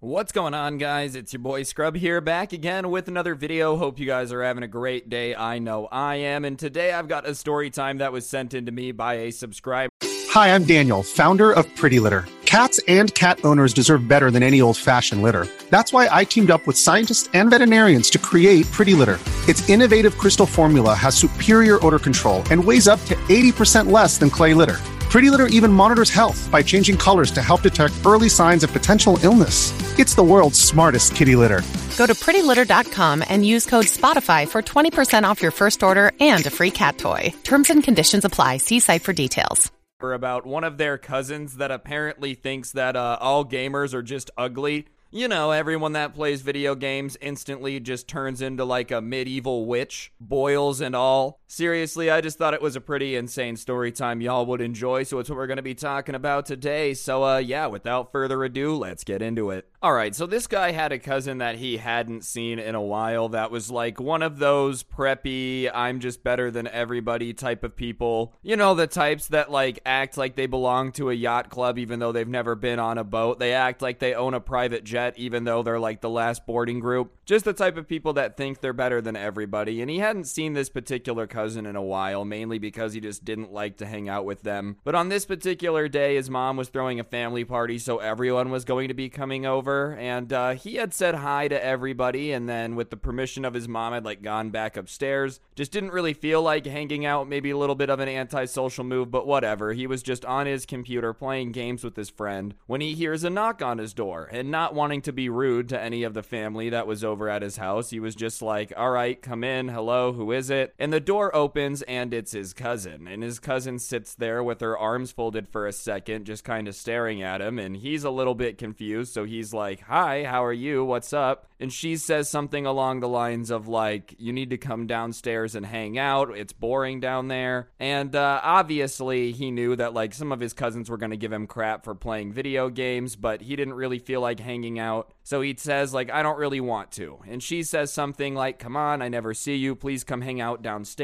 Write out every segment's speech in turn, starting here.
What's going on, guys? It's your boy Scrub here, back again with another video. Hope you guys are having a great day. I know I am. And today I've got a story time that was sent in to me by a subscriber. Hi, I'm Daniel, founder of Pretty Litter. Cats and cat owners deserve better than any old fashioned litter. That's why I teamed up with scientists and veterinarians to create Pretty Litter. Its innovative crystal formula has superior odor control and weighs up to 80% less than clay litter. Pretty Litter even monitors health by changing colors to help detect early signs of potential illness. It's the world's smartest kitty litter. Go to prettylitter.com and use code SPOTIFY for 20% off your first order and a free cat toy. Terms and conditions apply. See site for details. About one of their cousins that apparently thinks that uh, all gamers are just ugly. You know, everyone that plays video games instantly just turns into like a medieval witch, boils and all. Seriously, I just thought it was a pretty insane story time y'all would enjoy, so it's what we're going to be talking about today. So, uh, yeah, without further ado, let's get into it. Alright, so this guy had a cousin that he hadn't seen in a while that was like one of those preppy, I'm just better than everybody type of people. You know, the types that like act like they belong to a yacht club even though they've never been on a boat. They act like they own a private jet even though they're like the last boarding group. Just the type of people that think they're better than everybody. And he hadn't seen this particular cousin in a while, mainly because he just didn't like to hang out with them. But on this particular day, his mom was throwing a family party, so everyone was going to be coming over and uh, he had said hi to everybody, and then with the permission of his mom, had like gone back upstairs. Just didn't really feel like hanging out. Maybe a little bit of an antisocial move, but whatever. He was just on his computer playing games with his friend when he hears a knock on his door, and not wanting to be rude to any of the family that was over at his house, he was just like, "All right, come in. Hello, who is it?" And the door opens, and it's his cousin, and his cousin sits there with her arms folded for a second, just kind of staring at him, and he's a little bit confused, so he's like, Hi, how are you? What's up? And she says something along the lines of, like, You need to come downstairs and hang out. It's boring down there. And uh, obviously, he knew that, like, some of his cousins were going to give him crap for playing video games, but he didn't really feel like hanging out. So he says, like, I don't really want to. And she says something like, Come on, I never see you. Please come hang out downstairs.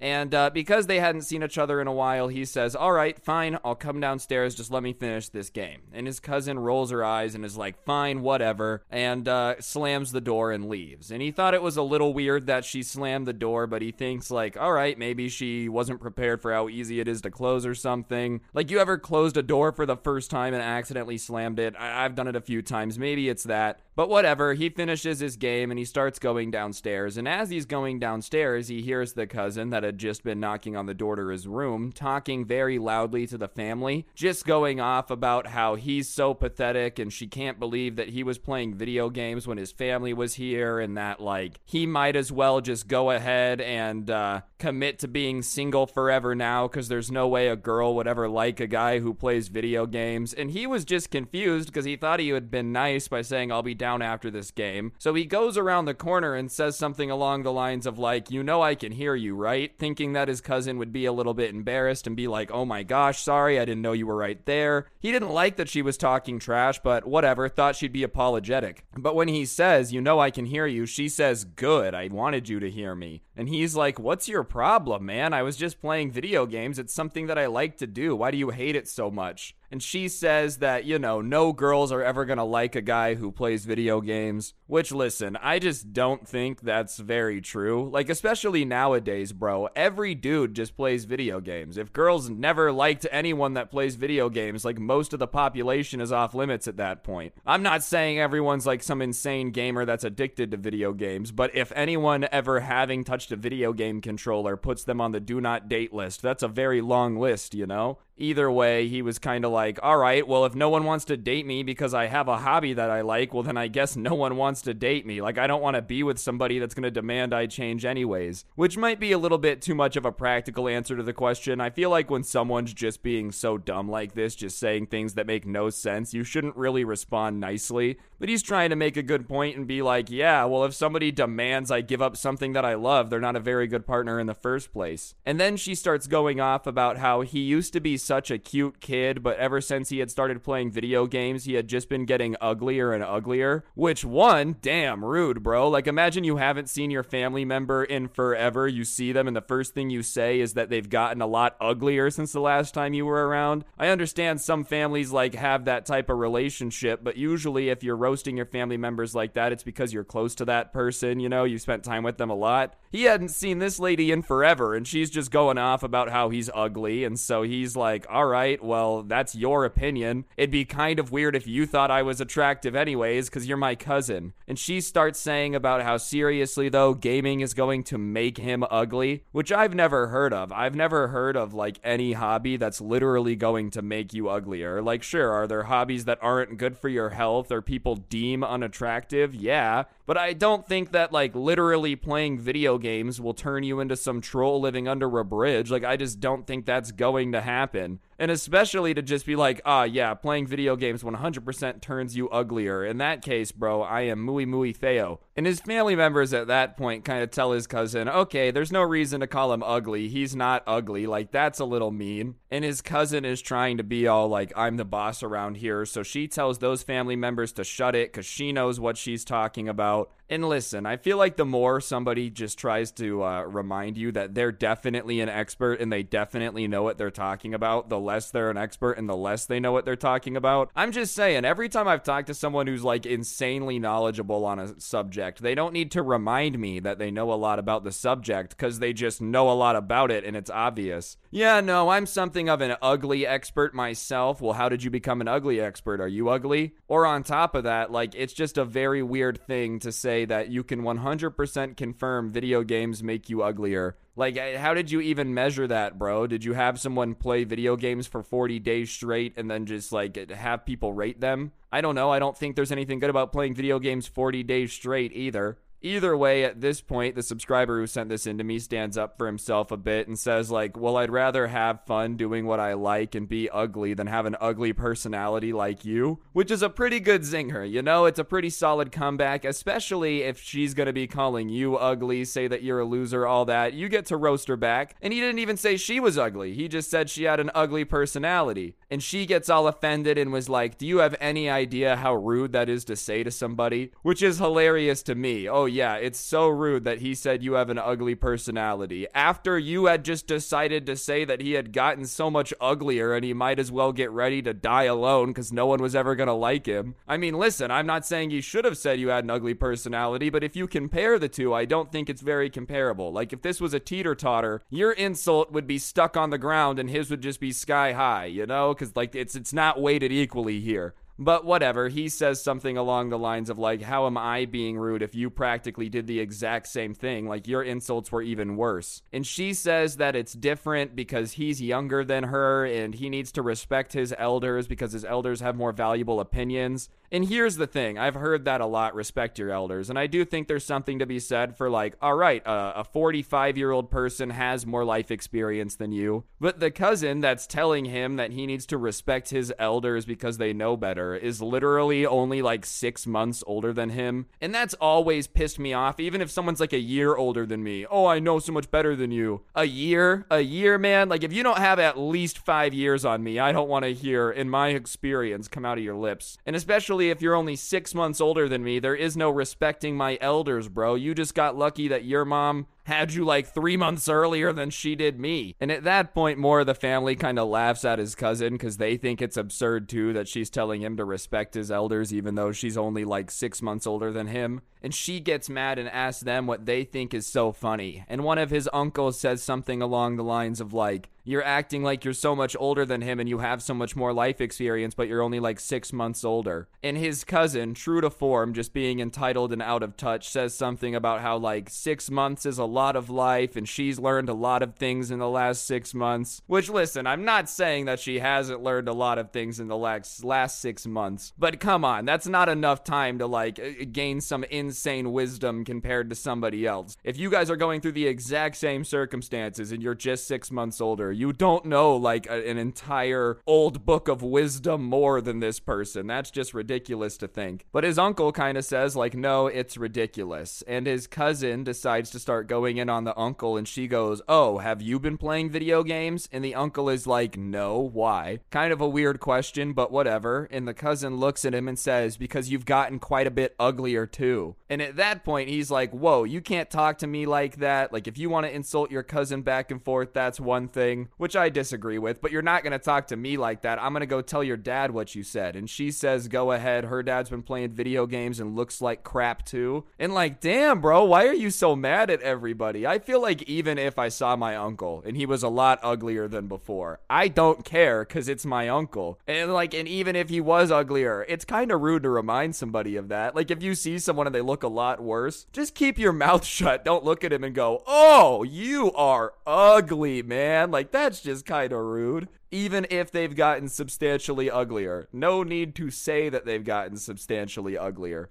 And uh, because they hadn't seen each other in a while, he says, All right, fine, I'll come downstairs. Just let me finish this game. And his cousin rolls her eyes and is like, Fine, whatever, and uh, slams the door and leaves. And he thought it was a little weird that she slammed the door, but he thinks, like, All right, maybe she wasn't prepared for how easy it is to close or something. Like, you ever closed a door for the first time and accidentally slammed it? I- I've done it a few times. Maybe it's that. But whatever, he finishes his game and he starts going downstairs. And as he's going downstairs, he hears the cousin that had just been knocking on the door to his room talking very loudly to the family, just going off about how he's so pathetic and she can't believe that he was playing video games when his family was here and that, like, he might as well just go ahead and uh, commit to being single forever now because there's no way a girl would ever like a guy who plays video games. And he was just confused because he thought he had been nice by saying, I'll be down after this game. So he goes around the corner and says something along the lines of, like, you know, I can hear you, right? Thinking that his cousin would be a little bit embarrassed and be like, oh my gosh, sorry, I didn't know you were right there. He didn't like that she was talking trash, but whatever, thought she'd be apologetic. But when he says, you know, I can hear you, she says, good, I wanted you to hear me. And he's like, what's your problem, man? I was just playing video games. It's something that I like to do. Why do you hate it so much? And she says that, you know, no girls are ever going to like a guy who plays video games. Which, listen, I just don't think that's very true. Like, especially nowadays, bro. Every dude just plays video games. If girls never liked anyone that plays video games, like, most of the population is off limits at that point. I'm not saying everyone's like some insane gamer that's addicted to video games, but if anyone ever having touched a video game controller puts them on the do not date list, that's a very long list, you know? Either way, he was kind of like, all right, well, if no one wants to date me because I have a hobby that I like, well, then I guess no one wants to date me. Like, I don't want to be with somebody that's going to demand I change anyways. Which might be a little bit too much of a practical answer to the question. I feel like when someone's just being so dumb like this, just saying things that make no sense, you shouldn't really respond nicely. But he's trying to make a good point and be like, yeah, well, if somebody demands I give up something that I love, they're not a very good partner in the first place. And then she starts going off about how he used to be such a cute kid, but ever since he had started playing video games, he had just been getting uglier and uglier. Which, one, damn rude, bro. Like, imagine you haven't seen your family member in forever. You see them, and the first thing you say is that they've gotten a lot uglier since the last time you were around. I understand some families, like, have that type of relationship, but usually if you're roasting your family members like that, it's because you're close to that person, you know, you spent time with them a lot. He hadn't seen this lady in forever, and she's just going off about how he's ugly, and so he's like, all right, well, that's your opinion. It'd be kind of weird if you thought I was attractive anyways, because you're my cousin. And she starts saying about how seriously, though, gaming is going to make him ugly, which I've never heard of. I've never heard of, like, any hobby that's literally going to make you uglier. Like, sure, are there hobbies that aren't good for your health or people deem unattractive? Yeah. But I don't think that, like, literally playing video games will turn you into some troll living under a bridge. Like, I just don't think that's going to happen. And especially to just be like, ah, yeah, playing video games 100% turns you uglier. In that case, bro, I am muy, muy feo. And his family members at that point kind of tell his cousin, okay, there's no reason to call him ugly. He's not ugly. Like, that's a little mean. And his cousin is trying to be all like, I'm the boss around here. So she tells those family members to shut it because she knows what she's talking about. And listen, I feel like the more somebody just tries to uh, remind you that they're definitely an expert and they definitely know what they're talking about, the less they're an expert and the less they know what they're talking about. I'm just saying, every time I've talked to someone who's like insanely knowledgeable on a subject, they don't need to remind me that they know a lot about the subject because they just know a lot about it and it's obvious. Yeah, no, I'm something of an ugly expert myself. Well, how did you become an ugly expert? Are you ugly? Or on top of that, like, it's just a very weird thing to say that you can 100% confirm video games make you uglier. Like, how did you even measure that, bro? Did you have someone play video games for 40 days straight and then just, like, have people rate them? I don't know. I don't think there's anything good about playing video games 40 days straight either. Either way, at this point, the subscriber who sent this into me stands up for himself a bit and says, like, well, I'd rather have fun doing what I like and be ugly than have an ugly personality like you, which is a pretty good zinger, you know? It's a pretty solid comeback, especially if she's gonna be calling you ugly, say that you're a loser, all that. You get to roast her back. And he didn't even say she was ugly, he just said she had an ugly personality. And she gets all offended and was like, do you have any idea how rude that is to say to somebody? Which is hilarious to me. Oh, yeah, it's so rude that he said you have an ugly personality. After you had just decided to say that he had gotten so much uglier and he might as well get ready to die alone because no one was ever going to like him. I mean, listen, I'm not saying you should have said you had an ugly personality, but if you compare the two, I don't think it's very comparable. Like, if this was a teeter totter, your insult would be stuck on the ground and his would just be sky high, you know? Because, like, it's, it's not weighted equally here. But whatever, he says something along the lines of, like, how am I being rude if you practically did the exact same thing? Like, your insults were even worse. And she says that it's different because he's younger than her and he needs to respect his elders because his elders have more valuable opinions. And here's the thing I've heard that a lot respect your elders. And I do think there's something to be said for, like, all right, uh, a 45 year old person has more life experience than you. But the cousin that's telling him that he needs to respect his elders because they know better is literally only like six months older than him. And that's always pissed me off, even if someone's like a year older than me. Oh, I know so much better than you. A year? A year, man? Like, if you don't have at least five years on me, I don't want to hear, in my experience, come out of your lips. And especially if you're only six months older than me, there is no respecting my elders, bro. You just got lucky that your mom had you like three months earlier than she did me. And at that point, more of the family kind of laughs at his cousin because they think it's absurd too that she's telling him to respect his elders, even though she's only like six months older than him. And she gets mad and asks them what they think is so funny. And one of his uncles says something along the lines of, like, you're acting like you're so much older than him and you have so much more life experience, but you're only like six months older. And his cousin, true to form, just being entitled and out of touch, says something about how like six months is a lot of life and she's learned a lot of things in the last six months. Which, listen, I'm not saying that she hasn't learned a lot of things in the last, last six months, but come on, that's not enough time to like uh, gain some insane wisdom compared to somebody else. If you guys are going through the exact same circumstances and you're just six months older, You don't know like a, an entire old book of wisdom more than this person. That's just ridiculous to think. But his uncle kind of says, like, no, it's ridiculous. And his cousin decides to start going in on the uncle, and she goes, oh, have you been playing video games? And the uncle is like, no, why? Kind of a weird question, but whatever. And the cousin looks at him and says, because you've gotten quite a bit uglier too. And at that point, he's like, whoa, you can't talk to me like that. Like, if you want to insult your cousin back and forth, that's one thing, which I disagree with, but you're not going to talk to me like that. I'm going to go tell your dad what you said. And she says, go ahead. Her dad's been playing video games and looks like crap too. And like, damn, bro, why are you so mad at everybody? I feel like even if I saw my uncle and he was a lot uglier than before, I don't care because it's my uncle. And like, and even if he was uglier, it's kind of rude to remind somebody of that. Like, if you see someone and they look a lot worse, just keep your mouth shut. Don't look at him and go, oh, you are ugly, man. Like, that's just kind of rude even if they've gotten substantially uglier. No need to say that they've gotten substantially uglier.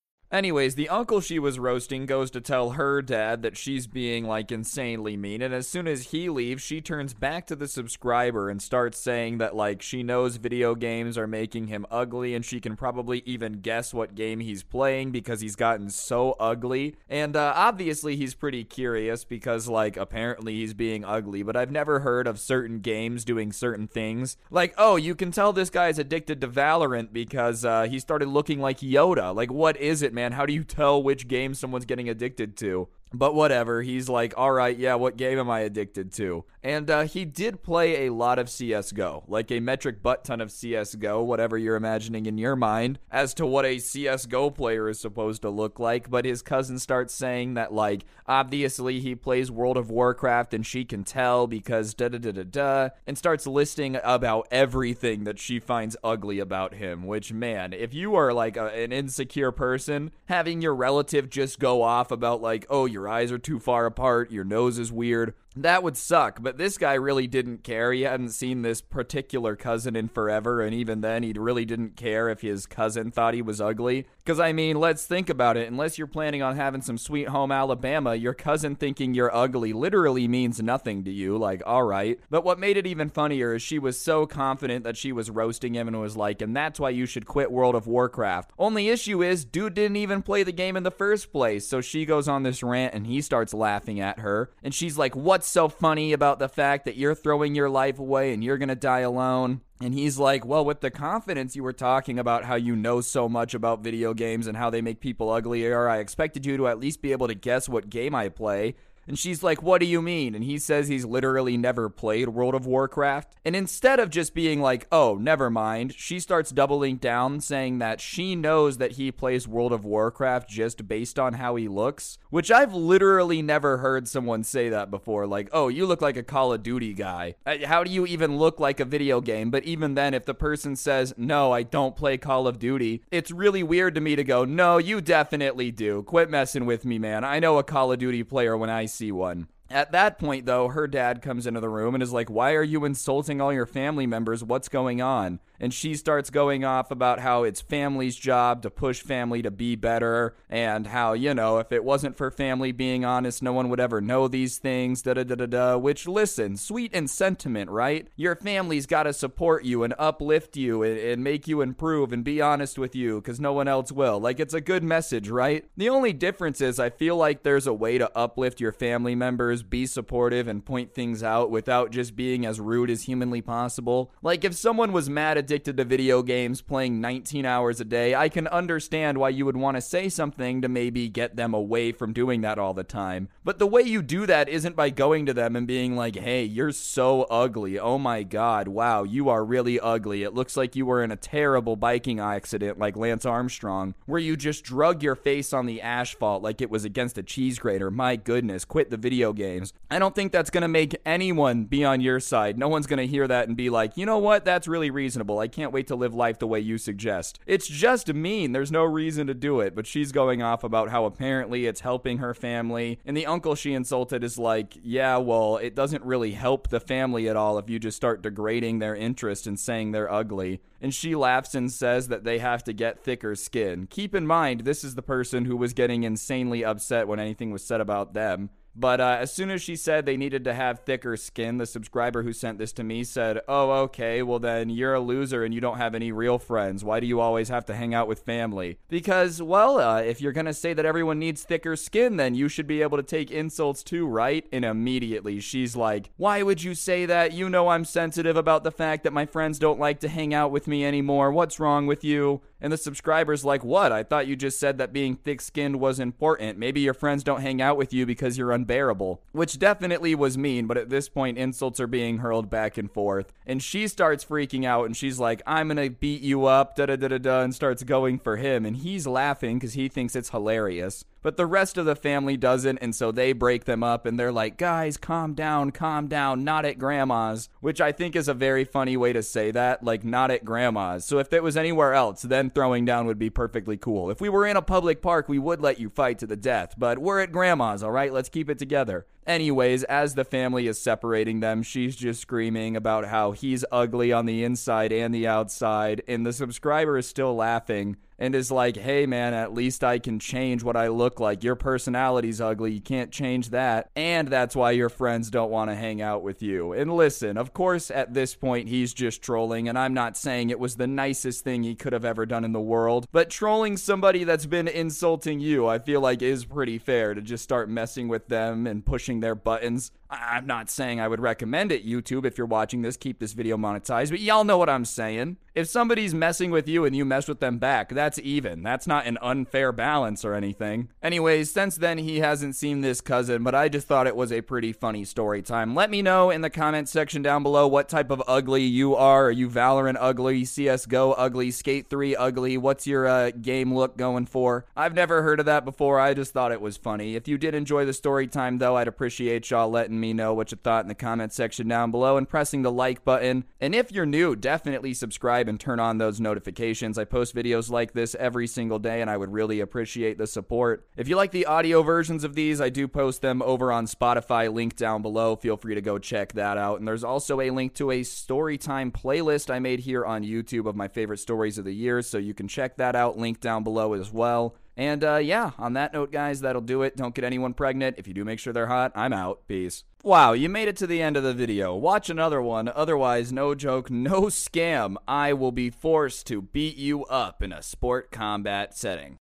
Anyways, the uncle she was roasting goes to tell her dad that she's being like insanely mean, and as soon as he leaves, she turns back to the subscriber and starts saying that like she knows video games are making him ugly, and she can probably even guess what game he's playing because he's gotten so ugly. And uh, obviously, he's pretty curious because like apparently he's being ugly, but I've never heard of certain games doing certain things. Like, oh, you can tell this guy's addicted to Valorant because uh, he started looking like Yoda. Like, what is it, man? Man. How do you tell which game someone's getting addicted to? But whatever, he's like, all right, yeah, what game am I addicted to? And uh, he did play a lot of CSGO, like a metric butt ton of CSGO, whatever you're imagining in your mind, as to what a CSGO player is supposed to look like. But his cousin starts saying that, like, obviously he plays World of Warcraft and she can tell because da da da da da, and starts listing about everything that she finds ugly about him. Which, man, if you are like a, an insecure person, having your relative just go off about, like, oh, you're your eyes are too far apart, your nose is weird. That would suck, but this guy really didn't care. He hadn't seen this particular cousin in forever, and even then, he really didn't care if his cousin thought he was ugly. Because, I mean, let's think about it. Unless you're planning on having some sweet home Alabama, your cousin thinking you're ugly literally means nothing to you. Like, alright. But what made it even funnier is she was so confident that she was roasting him and was like, and that's why you should quit World of Warcraft. Only issue is, dude didn't even play the game in the first place. So she goes on this rant and he starts laughing at her. And she's like, what? What's so funny about the fact that you're throwing your life away and you're going to die alone? And he's like, Well, with the confidence you were talking about how you know so much about video games and how they make people uglier, I expected you to at least be able to guess what game I play. And she's like, What do you mean? And he says he's literally never played World of Warcraft. And instead of just being like, Oh, never mind, she starts doubling down, saying that she knows that he plays World of Warcraft just based on how he looks. Which I've literally never heard someone say that before. Like, Oh, you look like a Call of Duty guy. Uh, how do you even look like a video game? But even then, if the person says, No, I don't play Call of Duty, it's really weird to me to go, No, you definitely do. Quit messing with me, man. I know a Call of Duty player when I see one. At that point, though, her dad comes into the room and is like, Why are you insulting all your family members? What's going on? And she starts going off about how it's family's job to push family to be better and how, you know, if it wasn't for family being honest, no one would ever know these things, da da da da da. Which, listen, sweet and sentiment, right? Your family's got to support you and uplift you and, and make you improve and be honest with you because no one else will. Like, it's a good message, right? The only difference is I feel like there's a way to uplift your family members, be supportive, and point things out without just being as rude as humanly possible. Like, if someone was mad at addicted to video games, playing 19 hours a day, I can understand why you would want to say something to maybe get them away from doing that all the time. But the way you do that isn't by going to them and being like, hey, you're so ugly. Oh my god, wow, you are really ugly. It looks like you were in a terrible biking accident like Lance Armstrong, where you just drug your face on the asphalt like it was against a cheese grater. My goodness, quit the video games. I don't think that's going to make anyone be on your side. No one's going to hear that and be like, you know what, that's really reasonable. I can't wait to live life the way you suggest. It's just mean. There's no reason to do it. But she's going off about how apparently it's helping her family. And the uncle she insulted is like, yeah, well, it doesn't really help the family at all if you just start degrading their interest and saying they're ugly. And she laughs and says that they have to get thicker skin. Keep in mind, this is the person who was getting insanely upset when anything was said about them. But uh, as soon as she said they needed to have thicker skin, the subscriber who sent this to me said, Oh, okay, well then you're a loser and you don't have any real friends. Why do you always have to hang out with family? Because, well, uh, if you're gonna say that everyone needs thicker skin, then you should be able to take insults too, right? And immediately she's like, Why would you say that? You know I'm sensitive about the fact that my friends don't like to hang out with me anymore. What's wrong with you? And the subscriber's like, What? I thought you just said that being thick skinned was important. Maybe your friends don't hang out with you because you're unbearable. Which definitely was mean, but at this point, insults are being hurled back and forth. And she starts freaking out and she's like, I'm gonna beat you up, da da da da da, and starts going for him. And he's laughing because he thinks it's hilarious. But the rest of the family doesn't, and so they break them up and they're like, guys, calm down, calm down, not at grandma's. Which I think is a very funny way to say that, like, not at grandma's. So if it was anywhere else, then throwing down would be perfectly cool. If we were in a public park, we would let you fight to the death, but we're at grandma's, alright? Let's keep it together. Anyways, as the family is separating them, she's just screaming about how he's ugly on the inside and the outside, and the subscriber is still laughing and is like, hey man, at least I can change what I look like. Your personality's ugly. You can't change that. And that's why your friends don't want to hang out with you. And listen, of course, at this point, he's just trolling, and I'm not saying it was the nicest thing he could have ever done in the world, but trolling somebody that's been insulting you, I feel like is pretty fair to just start messing with them and pushing their buttons. I'm not saying I would recommend it, YouTube. If you're watching this, keep this video monetized, but y'all know what I'm saying. If somebody's messing with you and you mess with them back, that's even. That's not an unfair balance or anything. Anyways, since then, he hasn't seen this cousin, but I just thought it was a pretty funny story time. Let me know in the comment section down below what type of ugly you are. Are you Valorant ugly, CSGO ugly, Skate 3 ugly? What's your uh, game look going for? I've never heard of that before. I just thought it was funny. If you did enjoy the story time, though, I'd appreciate y'all letting me know what you thought in the comment section down below and pressing the like button. And if you're new, definitely subscribe and turn on those notifications. I post videos like this every single day and I would really appreciate the support. If you like the audio versions of these, I do post them over on Spotify, link down below. Feel free to go check that out. And there's also a link to a storytime playlist I made here on YouTube of my favorite stories of the year, so you can check that out, link down below as well. And uh, yeah, on that note, guys, that'll do it. Don't get anyone pregnant. If you do make sure they're hot, I'm out. Peace. Wow, you made it to the end of the video. Watch another one. Otherwise, no joke, no scam. I will be forced to beat you up in a sport combat setting.